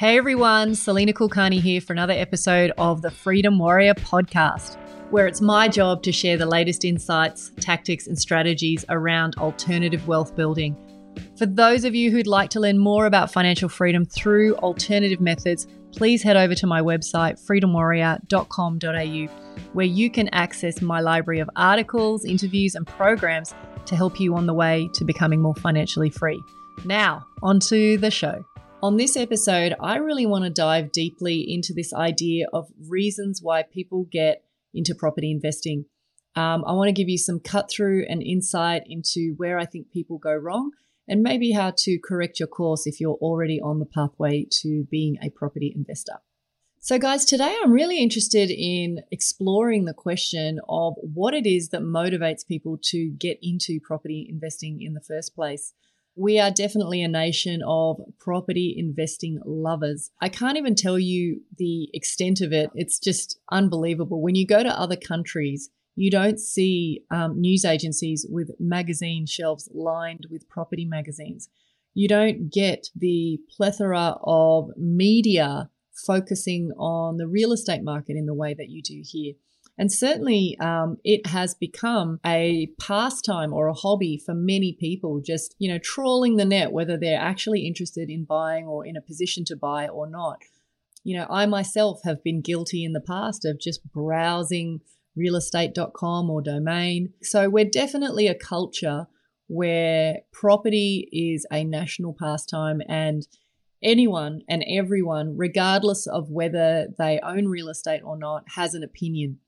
Hey everyone, Salena Kulkarni here for another episode of the Freedom Warrior podcast, where it's my job to share the latest insights, tactics, and strategies around alternative wealth building. For those of you who'd like to learn more about financial freedom through alternative methods, please head over to my website, freedomwarrior.com.au, where you can access my library of articles, interviews, and programs to help you on the way to becoming more financially free. Now, onto the show. On this episode, I really want to dive deeply into this idea of reasons why people get into property investing. Um, I want to give you some cut through and insight into where I think people go wrong and maybe how to correct your course if you're already on the pathway to being a property investor. So, guys, today I'm really interested in exploring the question of what it is that motivates people to get into property investing in the first place we are definitely a nation of property investing lovers. I can't even tell you the extent of it. It's just unbelievable. When you go to other countries, you don't see um, news agencies with magazine shelves lined with property magazines. You don't get the plethora of media focusing on the real estate market in the way that you do here. And certainly, um, it has become a pastime or a hobby for many people, just, you know, trawling the net, whether they're actually interested in buying or in a position to buy or not. You know, I myself have been guilty in the past of just browsing realestate.com or domain. So we're definitely a culture where property is a national pastime and anyone and everyone, regardless of whether they own real estate or not, has an opinion.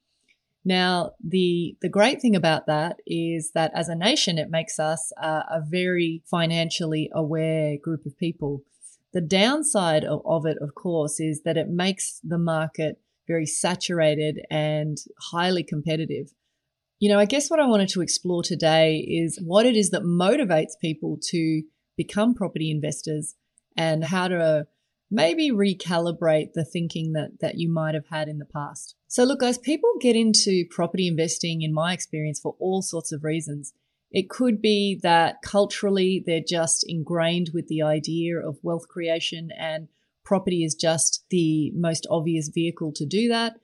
Now, the the great thing about that is that as a nation, it makes us uh, a very financially aware group of people. The downside of, of it, of course, is that it makes the market very saturated and highly competitive. You know, I guess what I wanted to explore today is what it is that motivates people to become property investors and how to maybe recalibrate the thinking that that you might have had in the past. So look guys, people get into property investing in my experience for all sorts of reasons. It could be that culturally they're just ingrained with the idea of wealth creation and property is just the most obvious vehicle to do that.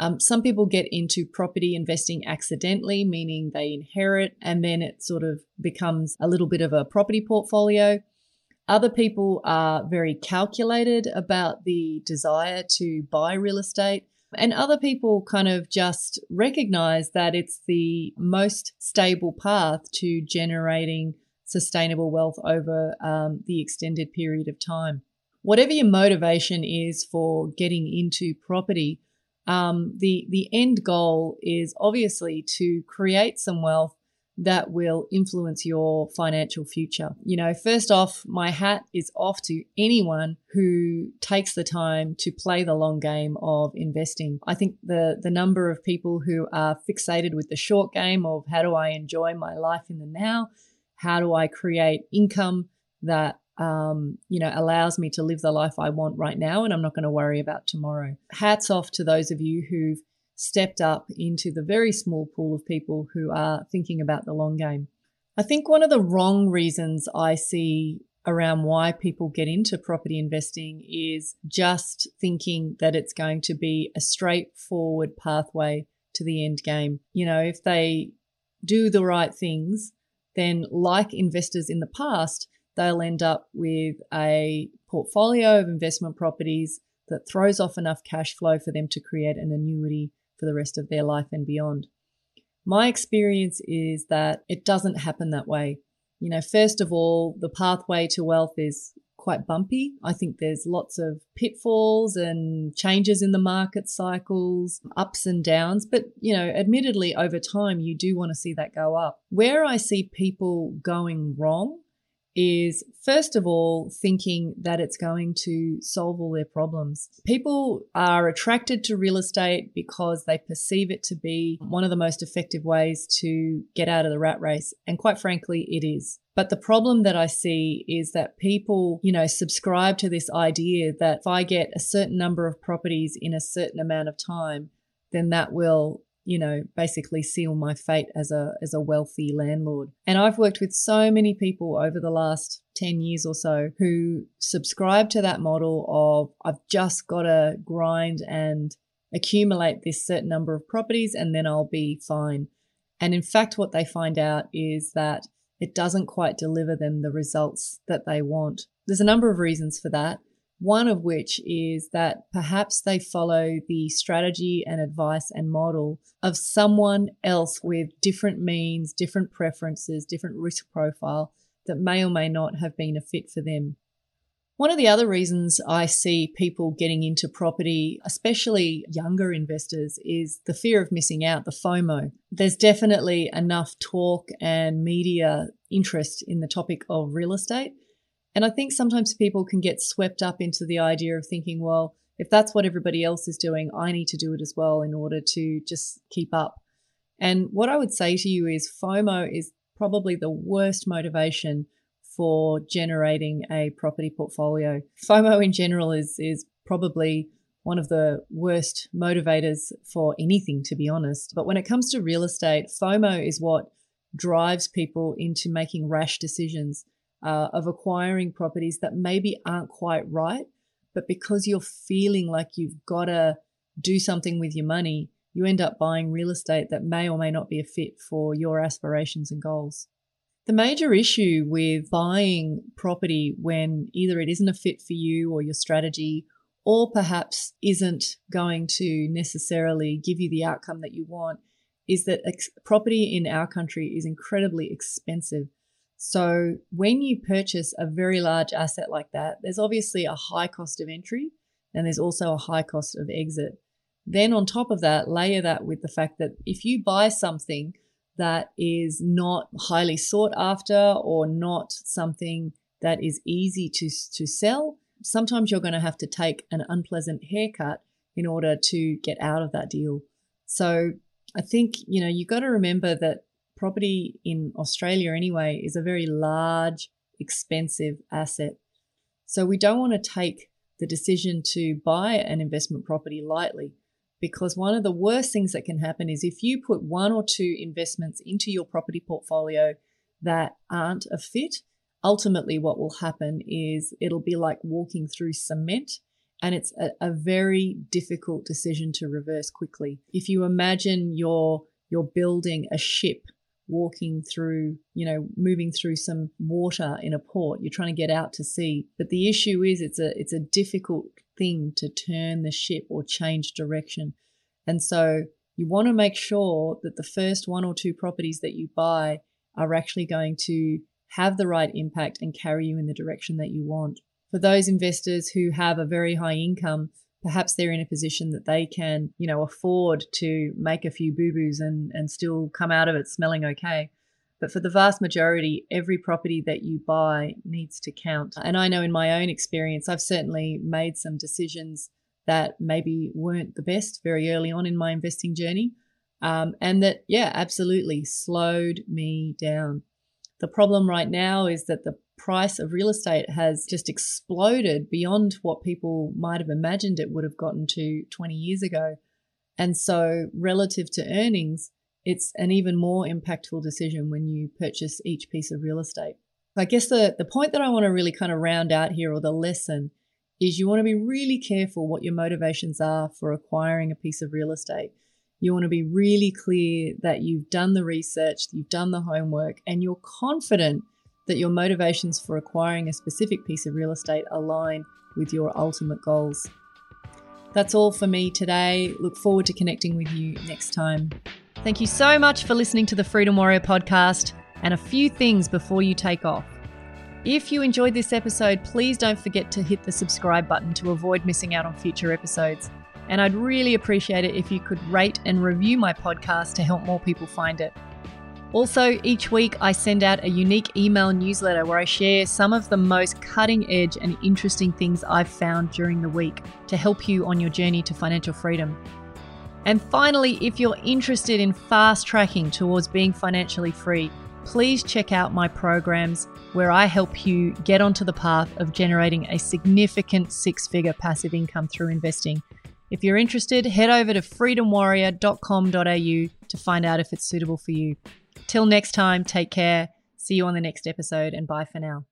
Um, some people get into property investing accidentally, meaning they inherit and then it sort of becomes a little bit of a property portfolio. Other people are very calculated about the desire to buy real estate. And other people kind of just recognize that it's the most stable path to generating sustainable wealth over um, the extended period of time. Whatever your motivation is for getting into property, um, the the end goal is obviously to create some wealth that will influence your financial future. You know, first off, my hat is off to anyone who takes the time to play the long game of investing. I think the the number of people who are fixated with the short game of how do I enjoy my life in the now? How do I create income that um, you know, allows me to live the life I want right now, and I'm not going to worry about tomorrow. Hats off to those of you who've stepped up into the very small pool of people who are thinking about the long game. I think one of the wrong reasons I see around why people get into property investing is just thinking that it's going to be a straightforward pathway to the end game. You know, if they do the right things, then like investors in the past, they'll end up with a portfolio of investment properties that throws off enough cash flow for them to create an annuity for the rest of their life and beyond. My experience is that it doesn't happen that way. You know, first of all, the pathway to wealth is quite bumpy. I think there's lots of pitfalls and changes in the market cycles, ups and downs. But, you know, admittedly, over time, you do want to see that go up. Where I see people going wrong is first of all thinking that it's going to solve all their problems. People are attracted to real estate because they perceive it to be one of the most effective ways to get out of the rat race. And quite frankly, it is. But the problem that I see is that people, you know, subscribe to this idea that if I get a certain number of properties in a certain amount of time, then that will you know, basically seal my fate as a as a wealthy landlord. And I've worked with so many people over the last 10 years or so who subscribe to that model of I've just got to grind and accumulate this certain number of properties and then I'll be fine. And in fact, what they find out is that it doesn't quite deliver them the results that they want. There's a number of reasons for that. One of which is that perhaps they follow the strategy and advice and model of someone else with different means, different preferences, different risk profile that may or may not have been a fit for them. One of the other reasons I see people getting into property, especially younger investors, is the fear of missing out, the FOMO. There's definitely enough talk and media interest in the topic of real estate. And I think sometimes people can get swept up into the idea of thinking, well, if that's what everybody else is doing, I need to do it as well in order to just keep up. And what I would say to you is FOMO is probably the worst motivation for generating a property portfolio. FOMO in general is is probably one of the worst motivators for anything, to be honest. But when it comes to real estate, FOMO is what drives people into making rash decisions uh, of acquiring properties that maybe aren't quite right. But because you're feeling like you've got to do something with your money, you end up buying real estate that may or may not be a fit for your aspirations and goals. The major issue with buying property when either it isn't a fit for you or your strategy, or perhaps isn't going to necessarily give you the outcome that you want, is that ex- property in our country is incredibly expensive. So when you purchase a very large asset like that, there's obviously a high cost of entry and there's also a high cost of exit. Then on top of that, layer that with the fact that if you buy something that is not highly sought after or not something that is easy to, to sell, sometimes you're going to have to take an unpleasant haircut in order to get out of that deal. So I think, you know, you've got to remember that property in Australia anyway is a very large, expensive asset. So we don't want to take the decision to buy an investment property lightly because one of the worst things that can happen is if you put one or two investments into your property portfolio that aren't a fit, ultimately what will happen is it'll be like walking through cement and it's a, a very difficult decision to reverse quickly. If you imagine you're you're building a ship walking through, you know, moving through some water in a port. You're trying to get out to sea. But the issue is it's a it's a difficult thing to turn the ship or change direction. And so you want to make sure that the first one or two properties that you buy are actually going to have the right impact and carry you in the direction that you want. For those investors who have a very high income, perhaps they're in a position that they can, you know, afford to make a few boo boos and, and still come out of it smelling okay. But for the vast majority, every property that you buy needs to count. And I know in my own experience, I've certainly made some decisions that maybe weren't the best very early on in my investing journey. Um, and that, yeah, absolutely slowed me down. The problem right now is that the price of real estate has just exploded beyond what people might have imagined it would have gotten to 20 years ago. And so, relative to earnings, it's an even more impactful decision when you purchase each piece of real estate. I guess the, the point that I want to really kind of round out here, or the lesson, is you want to be really careful what your motivations are for acquiring a piece of real estate. You want to be really clear that you've done the research, you've done the homework, and you're confident that your motivations for acquiring a specific piece of real estate align with your ultimate goals. That's all for me today. Look forward to connecting with you next time. Thank you so much for listening to the Freedom Warrior podcast. And a few things before you take off. If you enjoyed this episode, please don't forget to hit the subscribe button to avoid missing out on future episodes. And I'd really appreciate it if you could rate and review my podcast to help more people find it. Also, each week I send out a unique email newsletter where I share some of the most cutting edge and interesting things I've found during the week to help you on your journey to financial freedom. And finally, if you're interested in fast tracking towards being financially free, please check out my programs where I help you get onto the path of generating a significant six figure passive income through investing. If you're interested, head over to freedomwarrior.com.au to find out if it's suitable for you. Till next time, take care. See you on the next episode, and bye for now.